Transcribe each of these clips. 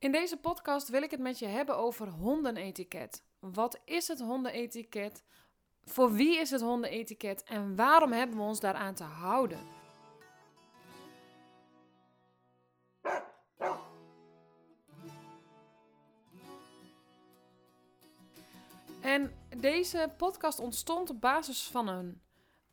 In deze podcast wil ik het met je hebben over hondenetiket. Wat is het hondenetiket? Voor wie is het hondenetiket en waarom hebben we ons daaraan te houden? En deze podcast ontstond op basis van een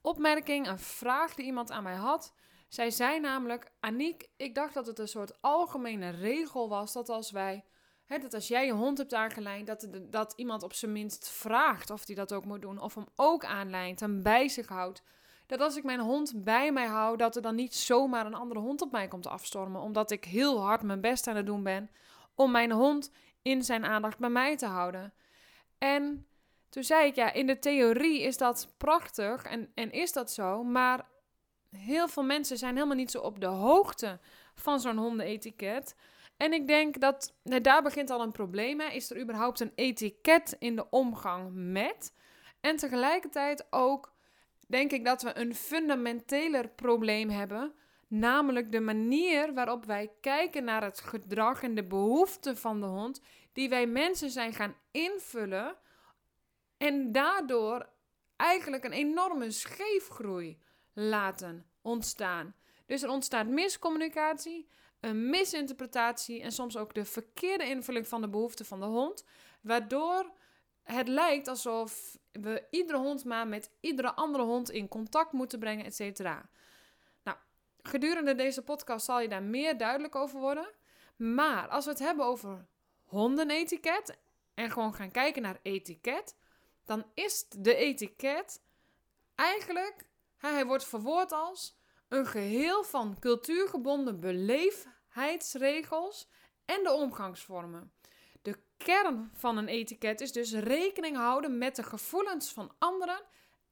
opmerking, een vraag die iemand aan mij had. Zij zei namelijk, Aniek, ik dacht dat het een soort algemene regel was dat als wij, hè, dat als jij je hond hebt aangelijnd, dat, dat iemand op zijn minst vraagt of hij dat ook moet doen, of hem ook aanlijnt en bij zich houdt. Dat als ik mijn hond bij mij hou, dat er dan niet zomaar een andere hond op mij komt afstormen, omdat ik heel hard mijn best aan het doen ben om mijn hond in zijn aandacht bij mij te houden. En toen zei ik, ja, in de theorie is dat prachtig en, en is dat zo, maar heel veel mensen zijn helemaal niet zo op de hoogte van zo'n hondenetiket. En ik denk dat daar begint al een probleem. Hè. Is er überhaupt een etiket in de omgang met? En tegelijkertijd ook denk ik dat we een fundamenteler probleem hebben. Namelijk de manier waarop wij kijken naar het gedrag en de behoeften van de hond. Die wij mensen zijn gaan invullen. En daardoor eigenlijk een enorme scheefgroei laten ontstaan. Dus er ontstaat miscommunicatie, een misinterpretatie en soms ook de verkeerde invulling van de behoeften van de hond, waardoor het lijkt alsof we iedere hond maar met iedere andere hond in contact moeten brengen, et cetera. Nou, gedurende deze podcast zal je daar meer duidelijk over worden. Maar als we het hebben over hondenetiket en gewoon gaan kijken naar etiket, dan is de etiket eigenlijk hij wordt verwoord als een geheel van cultuurgebonden beleefheidsregels en de omgangsvormen. De kern van een etiket is dus rekening houden met de gevoelens van anderen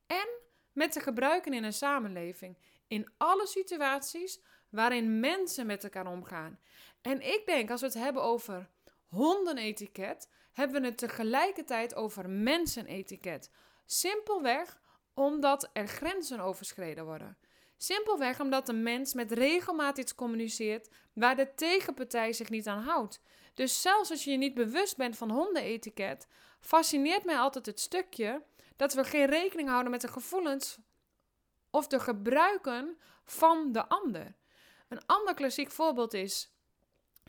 en met de gebruiken in een samenleving. In alle situaties waarin mensen met elkaar omgaan. En ik denk als we het hebben over hondenetiket, hebben we het tegelijkertijd over mensenetiket. Simpelweg omdat er grenzen overschreden worden. Simpelweg omdat de mens met regelmaat iets communiceert waar de tegenpartij zich niet aan houdt. Dus zelfs als je je niet bewust bent van hondenetiket, fascineert mij altijd het stukje dat we geen rekening houden met de gevoelens of de gebruiken van de ander. Een ander klassiek voorbeeld is: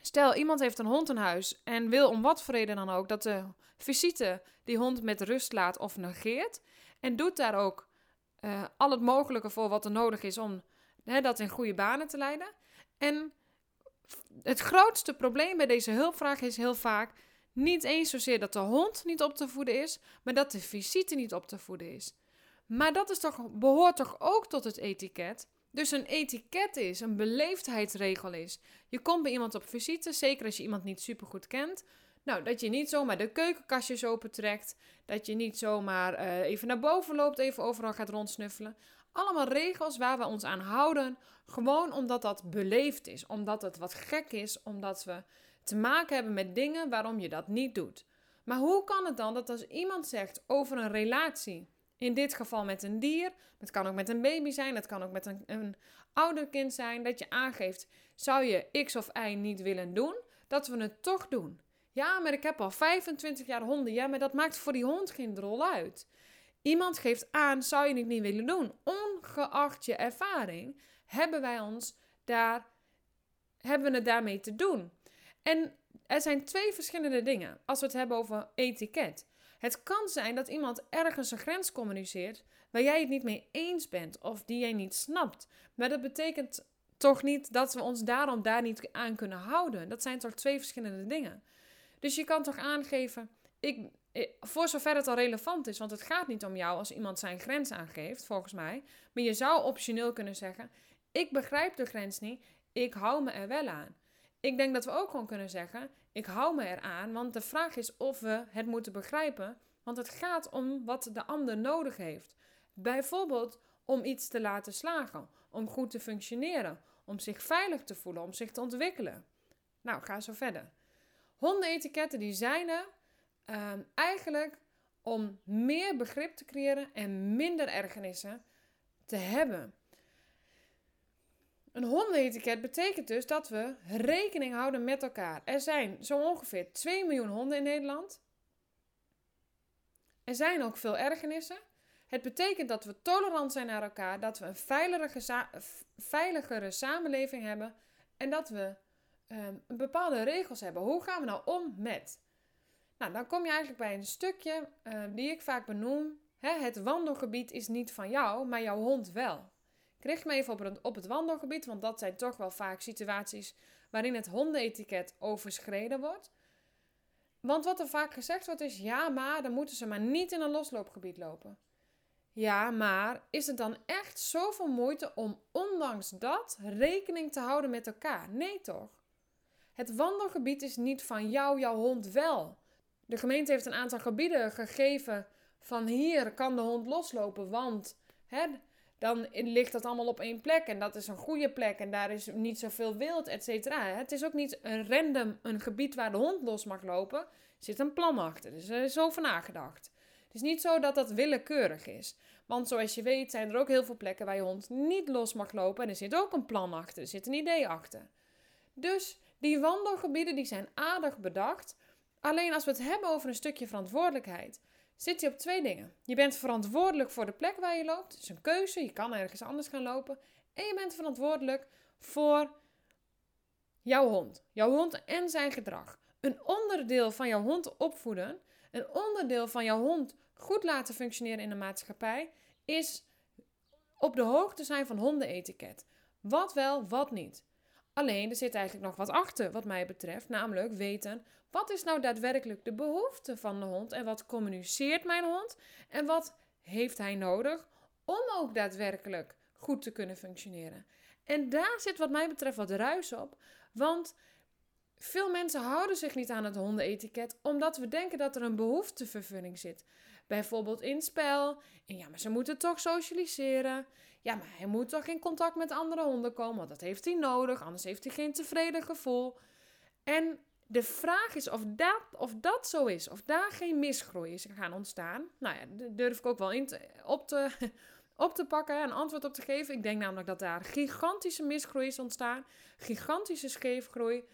stel iemand heeft een hond in huis en wil om wat voor reden dan ook dat de visite die hond met rust laat of negeert, en doet daar ook uh, al het mogelijke voor wat er nodig is om hè, dat in goede banen te leiden. En het grootste probleem bij deze hulpvraag is heel vaak niet eens zozeer dat de hond niet op te voeden is, maar dat de visite niet op te voeden is. Maar dat is toch, behoort toch ook tot het etiket? Dus een etiket is, een beleefdheidsregel is. Je komt bij iemand op visite, zeker als je iemand niet super goed kent. Nou, dat je niet zomaar de keukenkastjes opentrekt. Dat je niet zomaar uh, even naar boven loopt, even overal gaat rondsnuffelen. Allemaal regels waar we ons aan houden. Gewoon omdat dat beleefd is. Omdat het wat gek is. Omdat we te maken hebben met dingen waarom je dat niet doet. Maar hoe kan het dan dat als iemand zegt over een relatie, in dit geval met een dier, het kan ook met een baby zijn, het kan ook met een, een ouder kind zijn, dat je aangeeft, zou je X of Y niet willen doen, dat we het toch doen. Ja, maar ik heb al 25 jaar honden. Ja, maar dat maakt voor die hond geen drol uit. Iemand geeft aan, zou je het niet willen doen? Ongeacht je ervaring, hebben wij ons daar, hebben we het daarmee te doen. En er zijn twee verschillende dingen als we het hebben over etiket. Het kan zijn dat iemand ergens een grens communiceert waar jij het niet mee eens bent of die jij niet snapt. Maar dat betekent toch niet dat we ons daarom daar niet aan kunnen houden. Dat zijn toch twee verschillende dingen. Dus je kan toch aangeven, ik, eh, voor zover het al relevant is, want het gaat niet om jou als iemand zijn grens aangeeft, volgens mij. Maar je zou optioneel kunnen zeggen, ik begrijp de grens niet, ik hou me er wel aan. Ik denk dat we ook gewoon kunnen zeggen, ik hou me eraan, want de vraag is of we het moeten begrijpen, want het gaat om wat de ander nodig heeft. Bijvoorbeeld om iets te laten slagen, om goed te functioneren, om zich veilig te voelen, om zich te ontwikkelen. Nou, ga zo verder. Hondenetiketten die zijn er ehm, eigenlijk om meer begrip te creëren en minder ergernissen te hebben. Een hondenetiket betekent dus dat we rekening houden met elkaar. Er zijn zo ongeveer 2 miljoen honden in Nederland. Er zijn ook veel ergernissen. Het betekent dat we tolerant zijn naar elkaar, dat we een veiligere, veiligere samenleving hebben en dat we um, bepaalde regels hebben. Hoe gaan we nou om met? Nou, dan kom je eigenlijk bij een stukje uh, die ik vaak benoem. Hè, het wandelgebied is niet van jou, maar jouw hond wel. Ik richt me even op het, op het wandelgebied, want dat zijn toch wel vaak situaties waarin het hondenetiket overschreden wordt. Want wat er vaak gezegd wordt is: ja, maar dan moeten ze maar niet in een losloopgebied lopen. Ja, maar is het dan echt zoveel moeite om ondanks dat rekening te houden met elkaar? Nee toch? Het wandelgebied is niet van jou, jouw hond wel. De gemeente heeft een aantal gebieden gegeven van hier kan de hond loslopen, want hè, dan ligt dat allemaal op één plek en dat is een goede plek en daar is niet zoveel wild, et cetera. Het is ook niet een random een gebied waar de hond los mag lopen. Er zit een plan achter, dus er is over nagedacht. Het is niet zo dat dat willekeurig is. Want zoals je weet zijn er ook heel veel plekken waar je hond niet los mag lopen en er zit ook een plan achter, er zit een idee achter. Dus die wandelgebieden die zijn aardig bedacht. Alleen als we het hebben over een stukje verantwoordelijkheid, zit je op twee dingen. Je bent verantwoordelijk voor de plek waar je loopt. Het is een keuze, je kan ergens anders gaan lopen. En je bent verantwoordelijk voor jouw hond. Jouw hond en zijn gedrag. Een onderdeel van jouw hond opvoeden, een onderdeel van jouw hond goed laten functioneren in de maatschappij, is op de hoogte zijn van hondenetiket. Wat wel, wat niet. Alleen er zit eigenlijk nog wat achter, wat mij betreft, namelijk weten wat is nou daadwerkelijk de behoefte van de hond en wat communiceert mijn hond en wat heeft hij nodig om ook daadwerkelijk goed te kunnen functioneren. En daar zit wat mij betreft wat ruis op, want veel mensen houden zich niet aan het hondenetiket omdat we denken dat er een behoeftevervulling zit. Bijvoorbeeld in spel. En ja, maar ze moeten toch socialiseren. Ja, maar hij moet toch in contact met andere honden komen, want dat heeft hij nodig, anders heeft hij geen tevreden gevoel. En de vraag is of dat, of dat zo is, of daar geen misgroei is gaan ontstaan. Nou ja, durf ik ook wel op, te, op te pakken, een antwoord op te geven. Ik denk namelijk dat daar gigantische misgroei is ontstaan, gigantische scheefgroei.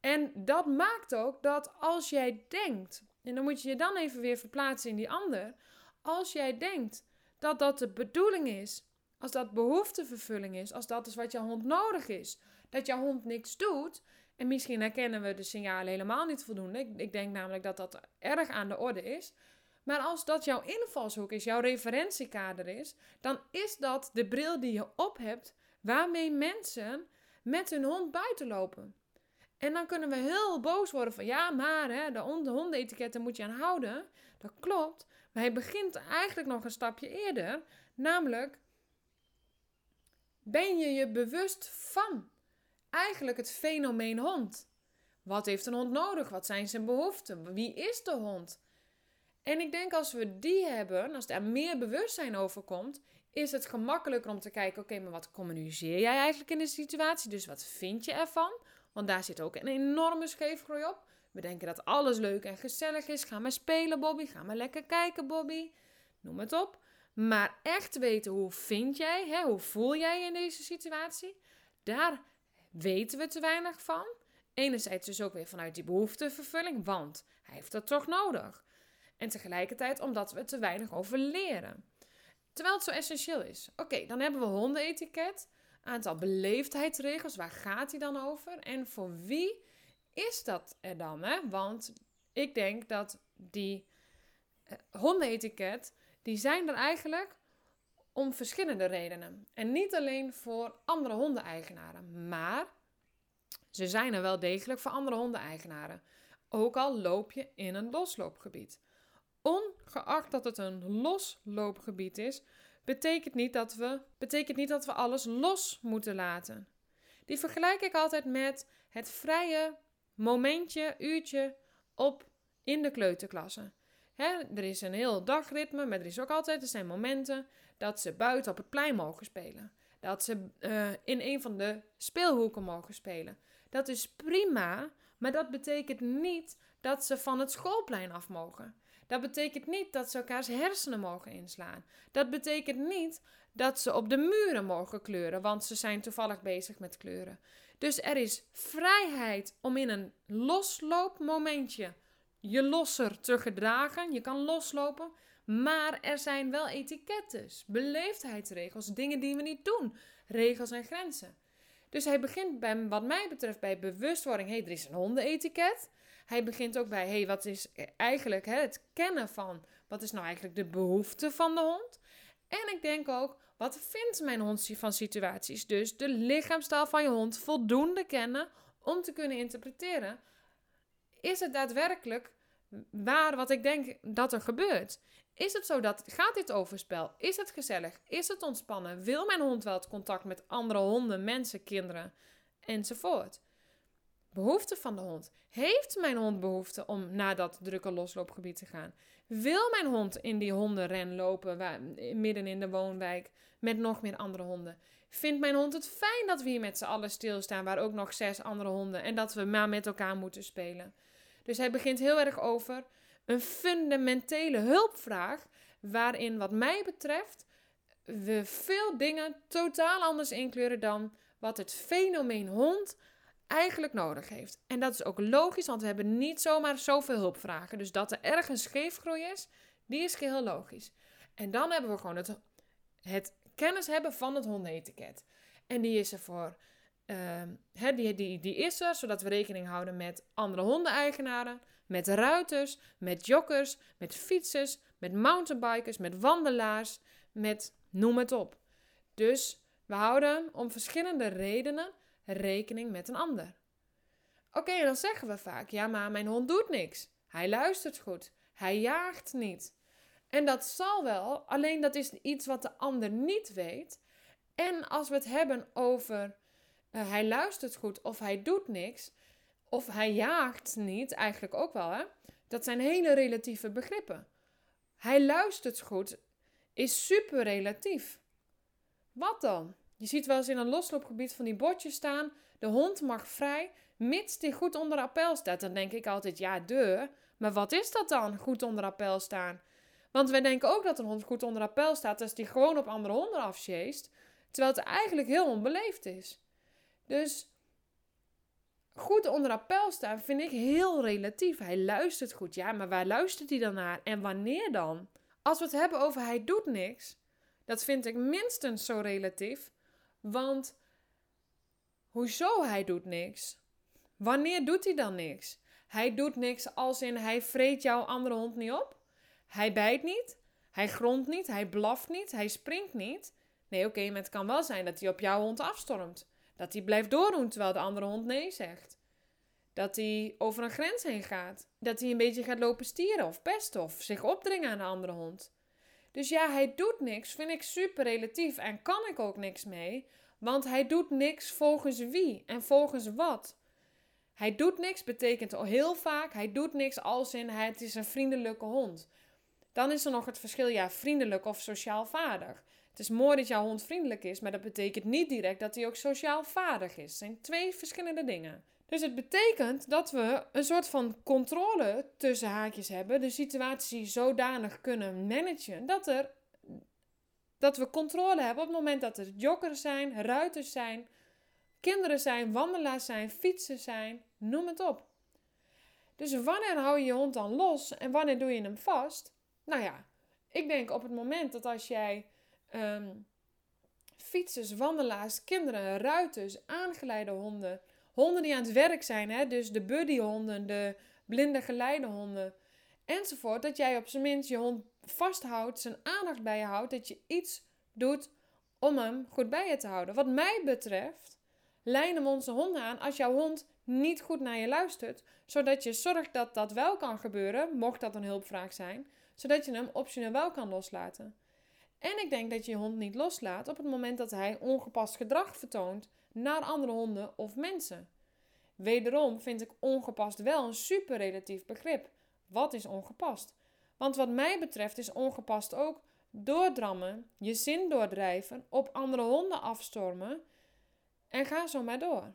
En dat maakt ook dat als jij denkt, en dan moet je je dan even weer verplaatsen in die ander, als jij denkt dat dat de bedoeling is als dat behoeftevervulling is, als dat is wat jouw hond nodig is, dat jouw hond niks doet, en misschien herkennen we de signalen helemaal niet voldoende. Ik, ik, denk namelijk dat dat erg aan de orde is. Maar als dat jouw invalshoek is, jouw referentiekader is, dan is dat de bril die je op hebt waarmee mensen met hun hond buiten lopen. En dan kunnen we heel boos worden van ja, maar hè, de, hondenetiketten moet je aan houden. Dat klopt. Maar hij begint eigenlijk nog een stapje eerder. Namelijk ben je je bewust van eigenlijk het fenomeen hond? Wat heeft een hond nodig? Wat zijn zijn behoeften? Wie is de hond? En ik denk als we die hebben, als er meer bewustzijn over komt, is het gemakkelijker om te kijken: oké, maar wat communiceer jij eigenlijk in de situatie? Dus wat vind je ervan? Want daar zit ook een enorme scheefgroei op. We denken dat alles leuk en gezellig is. Ga maar spelen, Bobby. Ga maar lekker kijken, Bobby. Noem het op. Maar echt weten hoe vind jij, hè, hoe voel jij in deze situatie, daar weten we te weinig van. Enerzijds dus ook weer vanuit die behoeftevervulling, want hij heeft dat toch nodig. En tegelijkertijd omdat we te weinig over leren. Terwijl het zo essentieel is. Oké, dan hebben we hondenetiket, aantal beleefdheidsregels, waar gaat hij dan over? En voor wie is dat er dan? Hè? Want ik denk dat die uh, hondenetiket die zijn er eigenlijk om verschillende redenen. En niet alleen voor andere hondeneigenaren, maar ze zijn er wel degelijk voor andere hondeneigenaren. Ook al loop je in een losloopgebied. Ongeacht dat het een losloopgebied is, betekent niet dat we, betekent niet dat we alles los moeten laten. Die vergelijk ik altijd met het vrije momentje, uurtje op in de kleuterklasse. Er is een heel dagritme, maar er is ook altijd, er zijn momenten dat ze buiten op het plein mogen spelen. Dat ze uh, in een van de speelhoeken mogen spelen. Dat is prima, maar dat betekent niet dat ze van het schoolplein af mogen. Dat betekent niet dat ze elkaars hersenen mogen inslaan. Dat betekent niet dat ze op de muren mogen kleuren, want ze zijn toevallig bezig met kleuren. Dus er is vrijheid om in een losloopmomentje je losser te gedragen. Je kan loslopen. Maar er zijn wel etikettes, beleefdheidsregels, dingen die we niet doen, regels en grenzen. Dus hij begint bij, wat mij betreft bij bewustwording. Hé, hey, er is een hondenetiket. Hij begint ook bij, hey, wat is eigenlijk hè, het kennen van, wat is nou eigenlijk de behoefte van de hond? En ik denk ook, wat vindt mijn hond van situaties? Dus de lichaamstaal van je hond voldoende kennen om te kunnen interpreteren. Is het daadwerkelijk waar wat ik denk dat er gebeurt? Is het zo dat, gaat dit overspel? Is het gezellig? Is het ontspannen? Wil mijn hond wel het contact met andere honden, mensen, kinderen enzovoort? Behoefte van de hond. Heeft mijn hond behoefte om naar dat drukke losloopgebied te gaan? Wil mijn hond in die hondenren lopen waar, midden in de woonwijk met nog meer andere honden? Vindt mijn hond het fijn dat we hier met z'n allen stilstaan, waar ook nog zes andere honden, en dat we maar met elkaar moeten spelen? Dus hij begint heel erg over een fundamentele hulpvraag, waarin, wat mij betreft, we veel dingen totaal anders inkleuren dan wat het fenomeen hond eigenlijk nodig heeft. En dat is ook logisch, want we hebben niet zomaar zoveel hulpvragen. Dus dat er ergens scheefgroei is, die is geheel logisch. En dan hebben we gewoon het, het kennis hebben van het hondenetiket. En die is er voor. Uh, die, die, die is er zodat we rekening houden met andere hondeneigenaren, met ruiters, met joggers, met fietsers, met mountainbikers, met wandelaars, met noem het op. Dus we houden om verschillende redenen rekening met een ander. Oké, dan zeggen we vaak: ja, maar mijn hond doet niks. Hij luistert goed. Hij jaagt niet. En dat zal wel, alleen dat is iets wat de ander niet weet. En als we het hebben over hij luistert goed of hij doet niks, of hij jaagt niet, eigenlijk ook wel, hè? Dat zijn hele relatieve begrippen. Hij luistert goed is super relatief. Wat dan? Je ziet wel eens in een losloopgebied van die bordjes staan: de hond mag vrij, mits die goed onder appel staat. Dan denk ik altijd: ja, de. Maar wat is dat dan, goed onder appel staan? Want wij denken ook dat een hond goed onder appel staat als die gewoon op andere honden afsjeest, terwijl het eigenlijk heel onbeleefd is. Dus goed onder appel staan vind ik heel relatief. Hij luistert goed, ja, maar waar luistert hij dan naar en wanneer dan? Als we het hebben over hij doet niks, dat vind ik minstens zo relatief want hoezo hij doet niks? Wanneer doet hij dan niks? Hij doet niks als in hij vreet jouw andere hond niet op. Hij bijt niet. Hij grondt niet. Hij blaft niet. Hij springt niet. Nee, oké, maar het kan wel zijn dat hij op jouw hond afstormt. Dat hij blijft doordoen terwijl de andere hond nee zegt. Dat hij over een grens heen gaat. Dat hij een beetje gaat lopen stieren of pesten of zich opdringen aan de andere hond. Dus ja, hij doet niks, vind ik super relatief en kan ik ook niks mee, want hij doet niks volgens wie en volgens wat. Hij doet niks betekent al heel vaak, hij doet niks als in het is een vriendelijke hond. Dan is er nog het verschil, ja, vriendelijk of sociaal vaardig. Het is mooi dat jouw hond vriendelijk is, maar dat betekent niet direct dat hij ook sociaal vaardig is. Het zijn twee verschillende dingen. Dus het betekent dat we een soort van controle tussen haakjes hebben, de situatie zodanig kunnen managen dat, er, dat we controle hebben op het moment dat er joggers zijn, ruiters zijn, kinderen zijn, wandelaars zijn, fietsen zijn, noem het op. Dus wanneer hou je je hond dan los en wanneer doe je hem vast? Nou ja, ik denk op het moment dat als jij um, fietsers, wandelaars, kinderen, ruiters, aangeleide honden Honden die aan het werk zijn, hè? dus de buddyhonden, de blinde geleidehonden enzovoort. Dat jij op zijn minst je hond vasthoudt, zijn aandacht bij je houdt. Dat je iets doet om hem goed bij je te houden. Wat mij betreft lijnen we onze honden aan als jouw hond niet goed naar je luistert. Zodat je zorgt dat dat wel kan gebeuren, mocht dat een hulpvraag zijn. Zodat je hem optioneel wel kan loslaten. En ik denk dat je je hond niet loslaat op het moment dat hij ongepast gedrag vertoont naar andere honden of mensen. Wederom vind ik ongepast wel een super relatief begrip. Wat is ongepast? Want wat mij betreft is ongepast ook doordrammen, je zin doordrijven, op andere honden afstormen en ga zo maar door.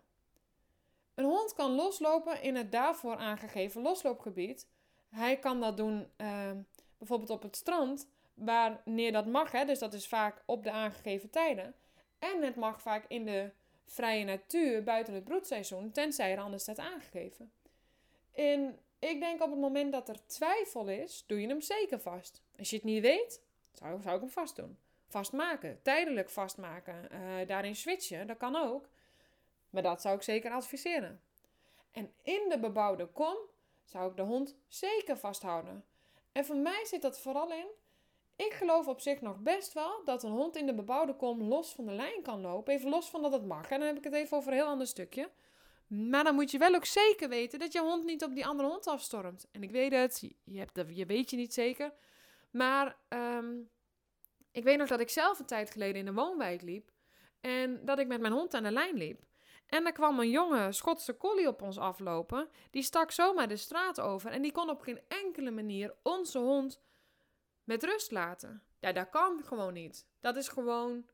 Een hond kan loslopen in het daarvoor aangegeven losloopgebied. Hij kan dat doen uh, bijvoorbeeld op het strand, wanneer dat mag, hè, dus dat is vaak op de aangegeven tijden. En het mag vaak in de vrije natuur buiten het broedseizoen, tenzij er anders staat aangegeven. En ik denk op het moment dat er twijfel is, doe je hem zeker vast. Als je het niet weet, zou, zou ik hem vast doen. Vastmaken, tijdelijk vastmaken, uh, daarin switchen, dat kan ook. Maar dat zou ik zeker adviseren. En in de bebouwde kom zou ik de hond zeker vasthouden. En voor mij zit dat vooral in. Ik geloof op zich nog best wel dat een hond in de bebouwde kom los van de lijn kan lopen. Even los van dat het mag. En dan heb ik het even over een heel ander stukje. Maar dan moet je wel ook zeker weten dat je hond niet op die andere hond afstormt. En ik weet het, je, hebt, je weet je niet zeker. Maar ehm, ik weet nog dat ik zelf een tijd geleden in een woonwijk liep. En dat ik met mijn hond aan de lijn liep. En er kwam een jonge Schotse collie op ons aflopen. Die stak zomaar de straat over. En die kon op geen enkele manier onze hond met rust laten. Ja, dat kan gewoon niet. Dat is gewoon.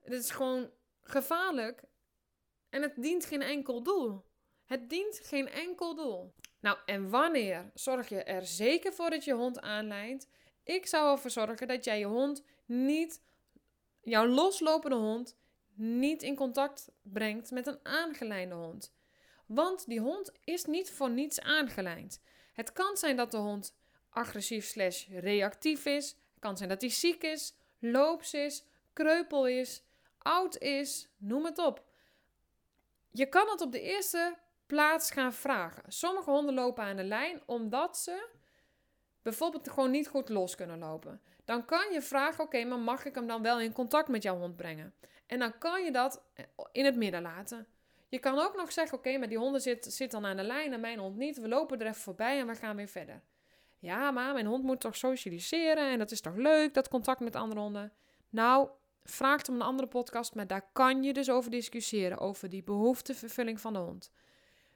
Het is gewoon gevaarlijk. En het dient geen enkel doel. Het dient geen enkel doel. Nou, en wanneer zorg je er zeker voor dat je hond aanlijnt? Ik zou ervoor zorgen dat jij je hond niet, jouw loslopende hond, niet in contact brengt met een aangelijnde hond. Want die hond is niet voor niets aangelijnd. Het kan zijn dat de hond agressief slash reactief is. Het kan zijn dat hij ziek is, loops is, kreupel is, oud is, noem het op. Je kan het op de eerste plaats gaan vragen. Sommige honden lopen aan de lijn omdat ze bijvoorbeeld gewoon niet goed los kunnen lopen. Dan kan je vragen: oké, maar mag ik hem dan wel in contact met jouw hond brengen? En dan kan je dat in het midden laten. Je kan ook nog zeggen: oké, maar die hond zit, zit dan aan de lijn en mijn hond niet. We lopen er even voorbij en we gaan weer verder. Ja, maar mijn hond moet toch socialiseren en dat is toch leuk, dat contact met andere honden. Nou, vraagt om een andere podcast, maar daar kan je dus over discussiëren, over die behoeftevervulling van de hond.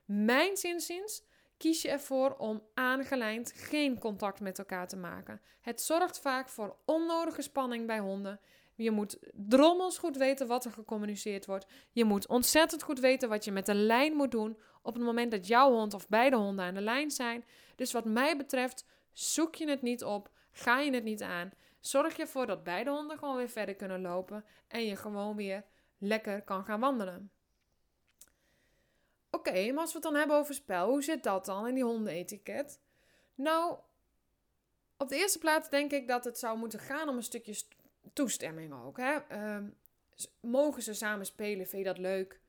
Mijn zinziens kies je ervoor om aangelijnd geen contact met elkaar te maken. Het zorgt vaak voor onnodige spanning bij honden. Je moet drommels goed weten wat er gecommuniceerd wordt. Je moet ontzettend goed weten wat je met de lijn moet doen op het moment dat jouw hond of beide honden aan de lijn zijn. Dus wat mij betreft, zoek je het niet op, ga je het niet aan. Zorg ervoor dat beide honden gewoon weer verder kunnen lopen en je gewoon weer lekker kan gaan wandelen. Oké, maar als we het dan hebben over spel, hoe zit dat dan in die hondenetiket? Nou, op de eerste plaats denk ik dat het zou moeten gaan om een stukje toestemming ook. Hè? Ehm, mogen ze samen spelen? Vind je dat leuk?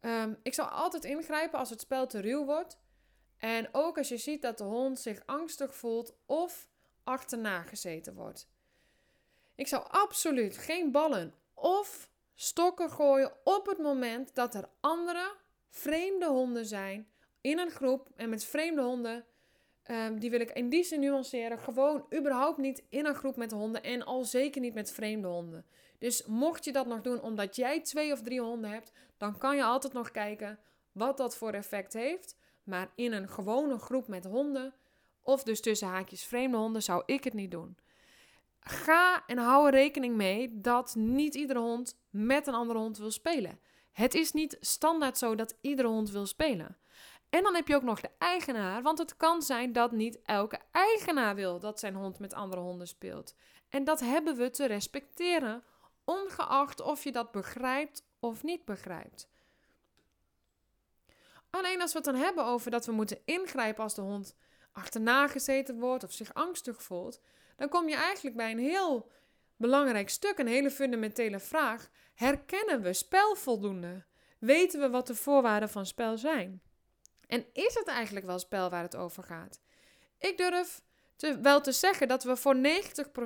Um, ik zou altijd ingrijpen als het spel te ruw wordt. En ook als je ziet dat de hond zich angstig voelt of achterna gezeten wordt. Ik zou absoluut geen ballen of stokken gooien op het moment dat er andere vreemde honden zijn in een groep. En met vreemde honden, um, die wil ik in die zin nuanceren, gewoon überhaupt niet in een groep met honden en al zeker niet met vreemde honden. Dus mocht je dat nog doen omdat jij twee of drie honden hebt, dan kan je altijd nog kijken wat dat voor effect heeft. Maar in een gewone groep met honden, of dus tussen haakjes vreemde honden, zou ik het niet doen. Ga en hou er rekening mee dat niet iedere hond met een andere hond wil spelen. Het is niet standaard zo dat iedere hond wil spelen. En dan heb je ook nog de eigenaar, want het kan zijn dat niet elke eigenaar wil dat zijn hond met andere honden speelt. En dat hebben we te respecteren, ongeacht of je dat begrijpt of niet begrijpt. Alleen als we het dan hebben over dat we moeten ingrijpen als de hond achterna gezeten wordt of zich angstig voelt, dan kom je eigenlijk bij een heel belangrijk stuk, een hele fundamentele vraag. Herkennen we spel voldoende? Weten we wat de voorwaarden van spel zijn? En is het eigenlijk wel spel waar het over gaat? Ik durf te, wel te zeggen dat we voor 90%,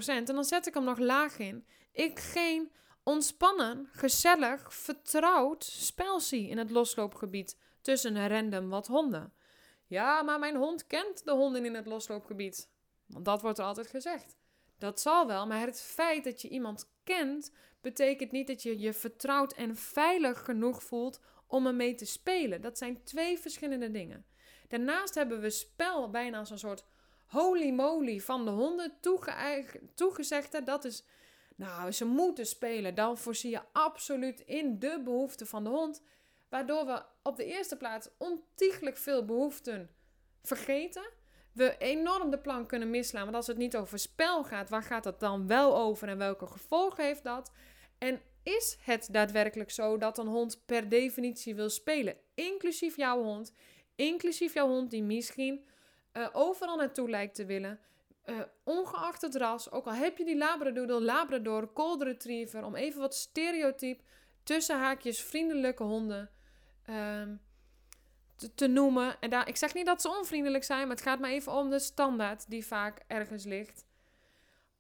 en dan zet ik hem nog laag in, ik geen ontspannen, gezellig, vertrouwd spel zie in het losloopgebied tussen random wat honden. Ja, maar mijn hond kent de honden in het losloopgebied. Want dat wordt er altijd gezegd. Dat zal wel, maar het feit dat je iemand kent, betekent niet dat je je vertrouwd en veilig genoeg voelt om ermee te spelen. Dat zijn twee verschillende dingen. Daarnaast hebben we spel bijna als een soort holy moly van de honden toegezegd. Dat is, nou, ze moeten spelen. Dan voorzie je absoluut in de behoeften van de hond. Waardoor we op de eerste plaats ontiegelijk veel behoeften vergeten. we enorm de plan kunnen mislaan. Want als het niet over spel gaat, waar gaat het dan wel over en welke gevolgen heeft dat? En is het daadwerkelijk zo dat een hond per definitie wil spelen, inclusief jouw hond, inclusief jouw hond die misschien uh, overal naartoe lijkt te willen, uh, ongeacht het ras, ook al heb je die Labradoodle, Labrador, Cold Retriever, om even wat stereotyp tussen haakjes vriendelijke honden te, te, noemen. En daar, ik zeg niet dat ze onvriendelijk zijn, maar het gaat maar even om de standaard die vaak ergens ligt.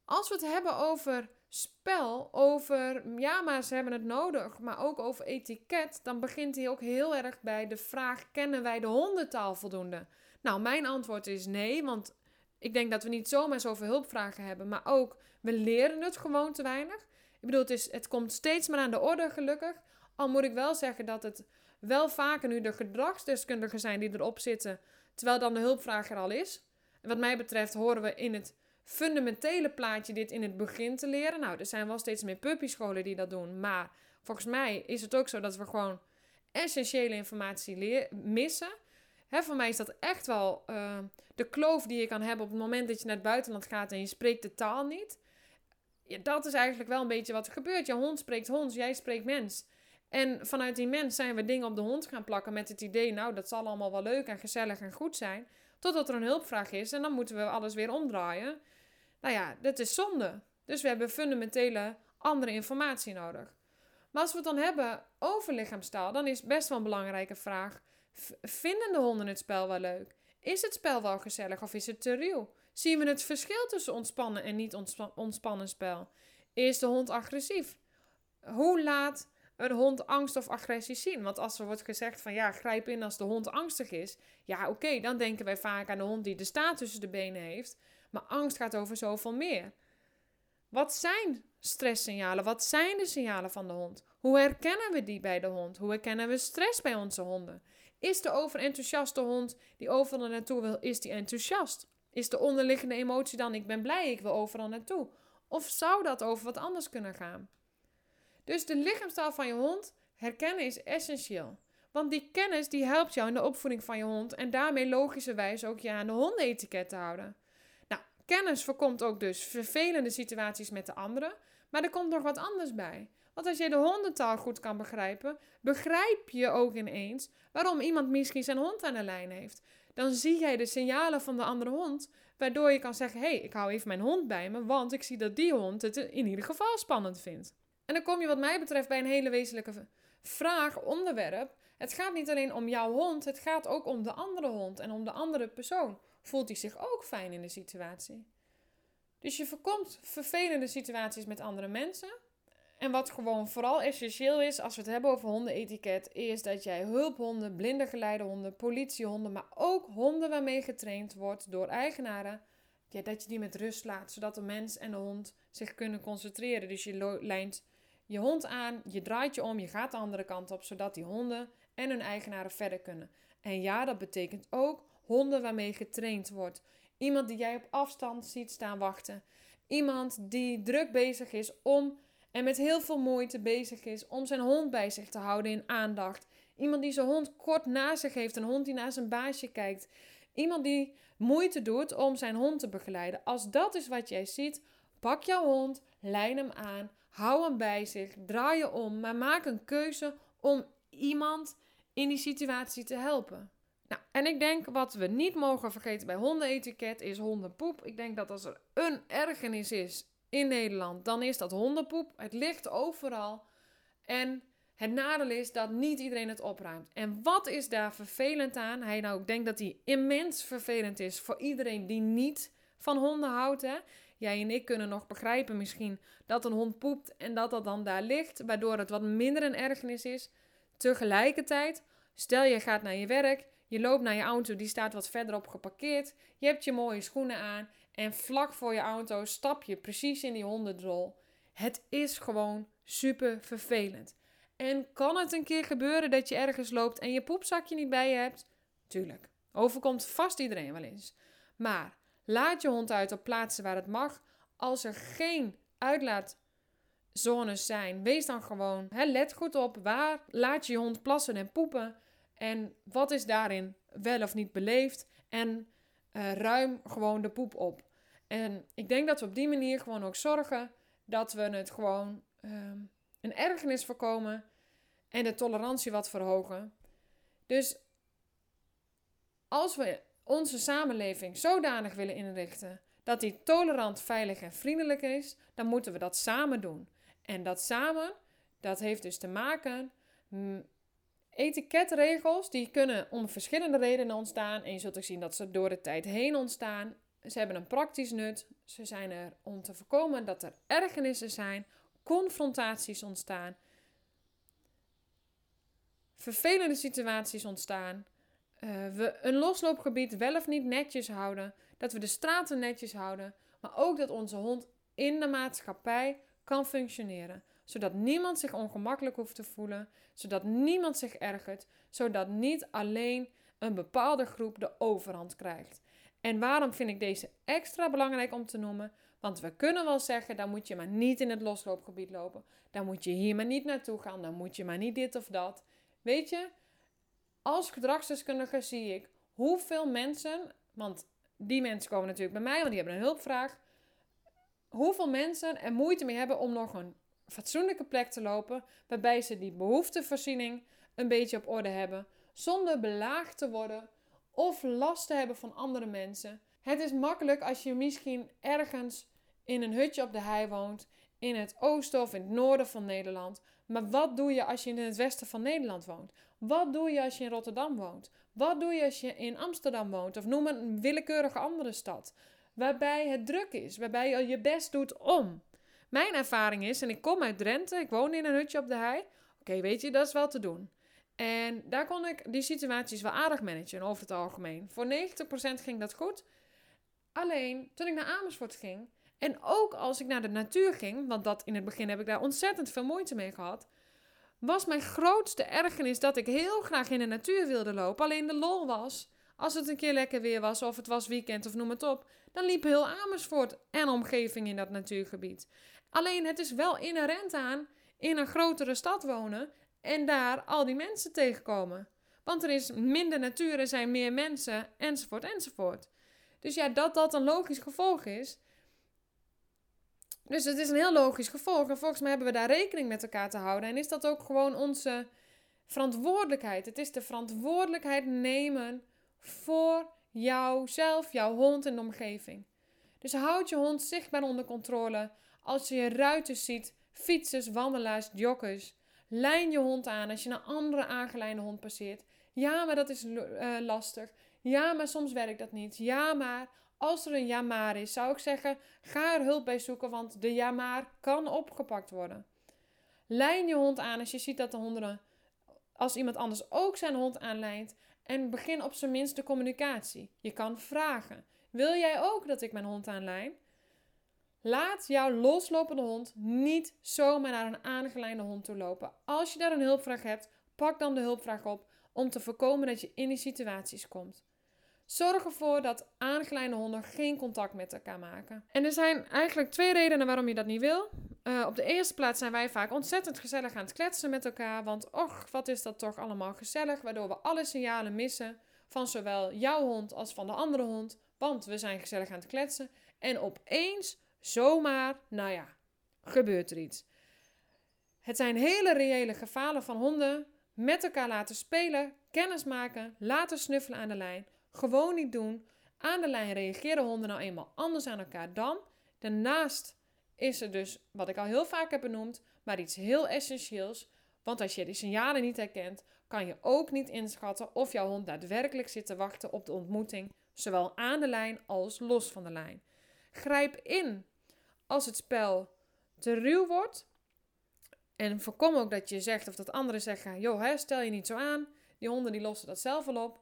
Als we het hebben over spel, over ja, maar ze hebben het nodig, maar ook over etiket, dan begint hij ook heel erg bij de vraag: kennen wij de hondentaal voldoende? Nou, mijn antwoord is nee, want ik denk dat we niet zomaar zoveel hulpvragen hebben, maar ook we leren het gewoon te weinig. Ik bedoel, het, is, het komt steeds meer aan de orde, gelukkig. Al moet ik wel zeggen dat het wel vaker nu de gedragsdeskundigen zijn die erop zitten, terwijl dan de hulpvraag er al is. En wat mij betreft horen we in het fundamentele plaatje dit in het begin te leren. Nou, er zijn wel steeds meer puppyscholen die dat doen, maar volgens mij is het ook zo dat we gewoon essentiële informatie missen. Hè, voor mij is dat echt wel uh, de kloof die je kan hebben op het moment dat je naar het buitenland gaat en je spreekt de taal niet. Ja, dat is eigenlijk wel een beetje wat er gebeurt. Je hond spreekt hond, jij spreekt mens. En vanuit die mens zijn we dingen op de hond gaan plakken met het idee, nou, dat zal allemaal wel leuk en gezellig en goed zijn. Totdat er een hulpvraag is en dan moeten we alles weer omdraaien. Nou ja, dat is zonde. Dus we hebben fundamentele andere informatie nodig. Maar als we het dan hebben over lichaamstaal, dan is best wel een belangrijke vraag: vinden de honden het spel wel leuk? Is het spel wel gezellig of is het te ruw? Zien we het verschil tussen ontspannen en niet ontspannen spel? Is de hond agressief? Hoe laat een hond angst of agressie zien? Want als er wordt gezegd van ja, grijp in als de hond angstig is. Ja, oké, dan denken wij vaak aan de hond die de staart tussen de benen heeft. Maar angst gaat over zoveel meer. Wat zijn stresssignalen? Wat zijn de signalen van de hond? Hoe herkennen we die bij de hond? Hoe herkennen we stress bij onze honden? Is de overenthousiaste hond die overal naartoe wil, is die enthousiast? Is de onderliggende emotie dan ik ben blij, ik wil overal naartoe? Of zou dat over wat anders kunnen gaan? Dus de lichaamstaal van je hond herkennen is essentieel. Want die kennis die helpt jou in de opvoeding van je hond en daarmee logischerwijs ook je aan de hondenetiket te houden. Nou, kennis voorkomt ook dus vervelende situaties met de anderen, maar er komt nog wat anders bij. Want als je de hondentaal goed kan begrijpen, begrijp je ook ineens waarom iemand misschien zijn hond aan de lijn heeft. Dan zie jij de signalen van de andere hond, waardoor je kan zeggen: hé, hey, ik hou even mijn hond bij me, want ik zie dat die hond het in ieder geval spannend vindt. En dan kom je, wat mij betreft, bij een hele wezenlijke vraag, onderwerp. Het gaat niet alleen om jouw hond, het gaat ook om de andere hond en om de andere persoon. Voelt hij zich ook fijn in de situatie? Dus je voorkomt vervelende situaties met andere mensen. En wat gewoon vooral essentieel is als we het hebben over hondenetiket, is dat jij hulphonden, blinde geleidehonden, politiehonden, maar ook honden waarmee getraind wordt door eigenaren, dat je die met rust laat, zodat de mens en de hond zich kunnen concentreren. Dus je lijnt je hond aan, je draait je om, je gaat de andere kant op, zodat die honden en hun eigenaren verder kunnen. En ja, dat betekent ook honden waarmee getraind wordt. Iemand die jij op afstand ziet staan wachten. Iemand die druk bezig is om en met heel veel moeite bezig is om zijn hond bij zich te houden in aandacht. Iemand die zijn hond kort na zich heeft, een hond die naar zijn baasje kijkt. Iemand die moeite doet om zijn hond te begeleiden. Als dat is wat jij ziet, pak jouw hond, lijn hem aan, hou hem bij zich, draai je om, maar maak een keuze om iemand in die situatie te helpen. Nou, en ik denk wat we niet mogen vergeten bij hondenetiket is hondenpoep. Ik denk dat als er een ergernis is in Nederland, dan is dat hondenpoep. Het ligt overal. En het nadeel is dat niet iedereen het opruimt. En wat is daar vervelend aan? Hij nou, ik denk dat die immens vervelend is voor iedereen die niet van honden houdt. Hè? Jij en ik kunnen nog begrijpen misschien dat een hond poept en dat dat dan daar ligt, waardoor het wat minder een ergernis is. Tegelijkertijd, stel je gaat naar je werk, je loopt naar je auto, die staat wat verderop geparkeerd, je hebt je mooie schoenen aan en vlak voor je auto stap je precies in die hondendrol. Het is gewoon super vervelend. En kan het een keer gebeuren dat je ergens loopt en je poepzakje niet bij je hebt? Tuurlijk. Overkomt vast iedereen wel eens. Maar laat je hond uit op plaatsen waar het mag. Als er geen uitlaatzones zijn, wees dan gewoon. Hè, let goed op waar laat je je hond plassen en poepen. En wat is daarin wel of niet beleefd? En uh, ruim gewoon de poep op. En ik denk dat we op die manier gewoon ook zorgen dat we het gewoon ehm, een ergernis voorkomen en de tolerantie wat verhogen. Dus als we onze samenleving zodanig willen inrichten dat die tolerant, veilig en vriendelijk is, dan moeten we dat samen doen. En dat samen, dat heeft dus te maken. Etiketregels die kunnen om verschillende redenen ontstaan. En je zult ook zien dat ze door de tijd heen ontstaan. Ze hebben een praktisch nut. Ze zijn er om te voorkomen dat er ergernissen zijn, confrontaties ontstaan, vervelende situaties ontstaan. Uh, we een losloopgebied wel of niet netjes houden. Dat we de straten netjes houden. Maar ook dat onze hond in de maatschappij kan functioneren. Zodat niemand zich ongemakkelijk hoeft te voelen. Zodat niemand zich ergert. Zodat niet alleen een bepaalde groep de overhand krijgt. En waarom vind ik deze extra belangrijk om te noemen? Want we kunnen wel zeggen, dan moet je maar niet in het losloopgebied lopen. Dan moet je hier maar niet naartoe gaan. Dan moet je maar niet dit of dat. Weet je, als gedragsdeskundige zie ik hoeveel mensen, want die mensen komen natuurlijk bij mij, want die hebben een hulpvraag. Hoeveel mensen er moeite mee hebben om nog een fatsoenlijke plek te lopen, waarbij ze die behoeftevoorziening een beetje op orde hebben, zonder belaagd te worden of last te hebben van andere mensen. Het is makkelijk als je misschien ergens in een hutje op de hei woont, in het oosten of in het noorden van Nederland. Maar wat doe je als je in het westen van Nederland woont? Wat doe je als je in Rotterdam woont? Wat doe je als je in Amsterdam woont? Of noem een willekeurige andere stad. Waarbij het druk is, waarbij je je best doet om. Mijn ervaring is, en ik kom uit Drenthe, ik woon in een hutje op de hei. Oké, weet je, dat is wel te doen. En daar kon ik die situaties wel aardig managen over het algemeen. Voor 90% ging dat goed. Alleen toen ik naar Amersfoort ging, en ook als ik naar de natuur ging, want dat in het begin heb ik daar ontzettend veel moeite mee gehad, was mijn grootste ergernis dat ik heel graag in de natuur wilde lopen. Alleen de lol was, als het een keer lekker weer was of het was weekend of noem het op, dan liep heel Amersfoort en omgeving in dat natuurgebied. Alleen het is wel inherent aan in een grotere stad wonen en daar al die mensen tegenkomen. Want er is minder natuur, er zijn meer mensen, enzovoort, enzovoort. Dus ja, dat dat een logisch gevolg is, dus het is een heel logisch gevolg. En volgens mij hebben we daar rekening met elkaar te houden. En is dat ook gewoon onze verantwoordelijkheid. Het is de verantwoordelijkheid nemen voor jouzelf, jouw hond en de omgeving. Dus houd je hond zichtbaar onder controle. Als je ruiters ziet, fietsers, wandelaars, joggers. Lijn je hond aan als je een andere aangeleide hond passeert. Ja, maar dat is uh, lastig. Ja, maar soms werkt dat niet. Ja, maar als er een jamaar is, zou ik zeggen: ga er hulp bij zoeken, want de jamaar kan opgepakt worden. Lijn je hond aan als je ziet dat de honden, als iemand anders ook zijn hond aanlijnt. En begin op zijn minst de communicatie. Je kan vragen: Wil jij ook dat ik mijn hond aanlijn? Laat jouw loslopende hond niet zomaar naar een aangeleide hond toe lopen. Als je daar een hulpvraag hebt, pak dan de hulpvraag op om te voorkomen dat je in die situaties komt. Zorg ervoor dat aangeleide honden geen contact met elkaar maken. En er zijn eigenlijk twee redenen waarom je dat niet wil. Uh, op de eerste plaats zijn wij vaak ontzettend gezellig aan het kletsen met elkaar. Want och, wat is dat toch allemaal gezellig. Waardoor we alle signalen missen van zowel jouw hond als van de andere hond. Want we zijn gezellig aan het kletsen. En opeens, zomaar, nou ja, gebeurt er iets. Het zijn hele reële gevaren van honden met elkaar laten spelen, kennis maken, laten snuffelen aan de lijn gewoon niet doen. Aan de lijn reageren honden nou eenmaal anders aan elkaar dan. Daarnaast is er dus, wat ik al heel vaak heb benoemd, maar iets heel essentieels. Want als je die signalen niet herkent, kan je ook niet inschatten of jouw hond daadwerkelijk zit te wachten op de ontmoeting, zowel aan de lijn als los van de lijn. Grijp in als het spel te ruw wordt. En voorkom ook dat je zegt of dat anderen zeggen: joh, stel je niet zo aan. Die honden die lossen dat zelf wel op.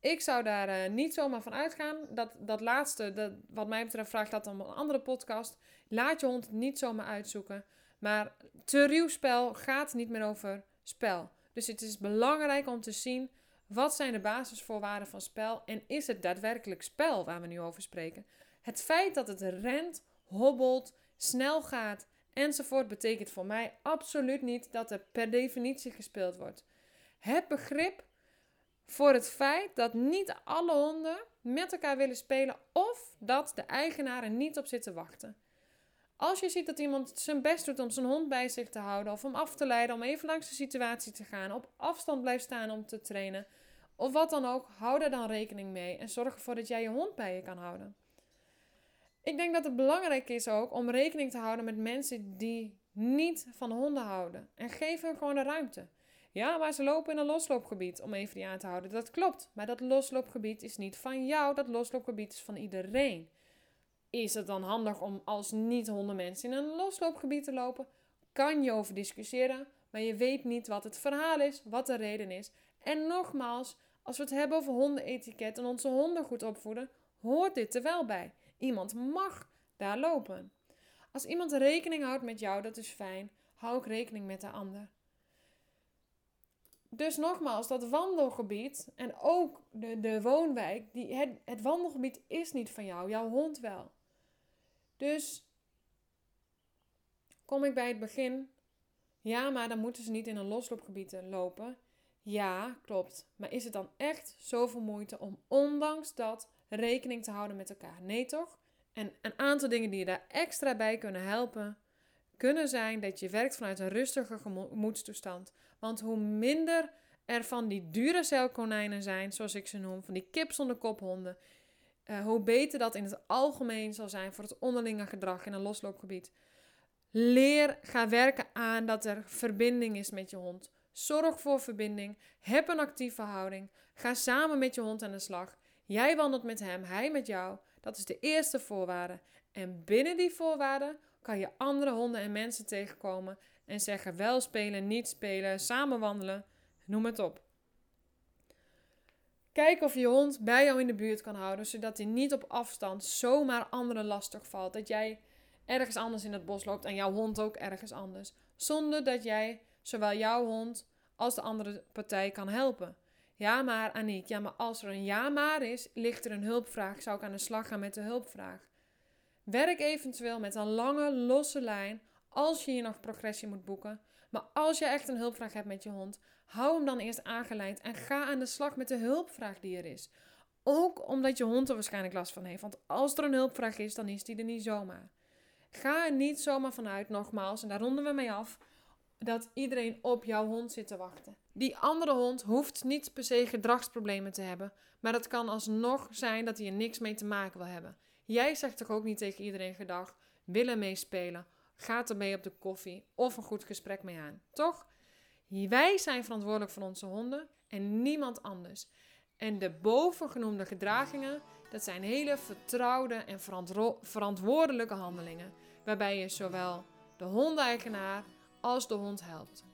Ik zou daar uh, niet zomaar van uitgaan. Dat, dat laatste, dat, wat mij betreft, vraagt dat om een andere podcast. Laat je hond niet zomaar uitzoeken. Maar te ruw spel gaat niet meer over spel. Dus het is belangrijk om te zien wat zijn de basisvoorwaarden van spel en is het daadwerkelijk spel waar we nu over spreken. Het feit dat het rent, hobbelt, snel gaat enzovoort betekent voor mij absoluut niet dat er per definitie gespeeld wordt. Het begrip voor het feit dat niet alle honden met elkaar willen spelen of dat de eigenaar er niet op zit te wachten. Als je ziet dat iemand zijn best doet om zijn hond bij zich te houden of om af te leiden, om even langs de situatie te gaan, op afstand blijft staan om te trainen of wat dan ook, hou daar dan rekening mee en zorg ervoor dat jij je hond bij je kan houden. Ik denk dat het belangrijk is ook om rekening te houden met mensen die niet van honden houden en geef hen gewoon de ruimte. Ja, maar ze lopen in een losloopgebied om even die aan te houden. Dat klopt, maar dat losloopgebied is niet van jou, dat losloopgebied is van iedereen. Is het dan handig om als niet-hondenmensen in een losloopgebied te lopen? Kan je over discussiëren, maar je weet niet wat het verhaal is, wat de reden is. En nogmaals, als we het hebben over hondenetiket en onze honden goed opvoeden, hoort dit er wel bij. Iemand mag daar lopen. Als iemand rekening houdt met jou, dat is fijn. Hou ook rekening met de ander. Dus nogmaals, dat wandelgebied en ook de, de woonwijk, die, het, het wandelgebied is niet van jou, jouw hond wel. Dus kom ik bij het begin. Ja, maar dan moeten ze niet in een losloopgebied lopen. Ja, klopt. Maar is het dan echt zoveel moeite om ondanks dat rekening te houden met elkaar? Nee, toch? En een aantal dingen die je daar extra bij kunnen helpen, kunnen zijn dat je werkt vanuit een rustige gemoedstoestand. Want hoe minder er van die dure celkonijnen zijn, zoals ik ze noem, van die kip zonder kophonden, uh, hoe beter dat in het algemeen zal zijn voor het onderlinge gedrag in een losloopgebied. Leer, ga werken aan dat er verbinding is met je hond. Zorg voor verbinding. Heb een actieve houding. Ga samen met je hond aan de slag. Jij wandelt met hem, hij met jou. Dat is de eerste voorwaarde. En binnen die voorwaarden kan je andere honden en mensen tegenkomen en zeggen wel spelen, niet spelen, samen wandelen, noem het op. Kijk of je hond bij jou in de buurt kan houden, zodat hij niet op afstand zomaar anderen lastig valt. Dat jij ergens anders in het bos loopt en jouw hond ook ergens anders. Zonder dat jij zowel jouw hond als de andere partij kan helpen. Ja, maar Aniek, ja, maar als er een ja maar is, ligt er een hulpvraag, zou ik aan de slag gaan met de hulpvraag. Werk eventueel met een lange, losse lijn als je hier nog progressie moet boeken. Maar als je echt een hulpvraag hebt met je hond, hou hem dan eerst aangeleid en ga aan de slag met de hulpvraag die er is. Ook omdat je hond er waarschijnlijk last van heeft. Want als er een hulpvraag is, dan is die er niet zomaar. Ga er niet zomaar vanuit, nogmaals, en daar ronden we mee af, dat iedereen op jouw hond zit te wachten. Die andere hond hoeft niet per se gedragsproblemen te hebben, maar het kan alsnog zijn dat hij er niks mee te maken wil hebben. Jij zegt toch ook niet tegen iedereen gedag, willen meespelen, gaat ermee op de koffie of een goed gesprek mee aan, toch? Wij zijn verantwoordelijk voor onze honden en niemand anders. En de bovengenoemde gedragingen, dat zijn hele vertrouwde en verantwoordelijke handelingen, waarbij je zowel de hondeigenaar als de hond helpt.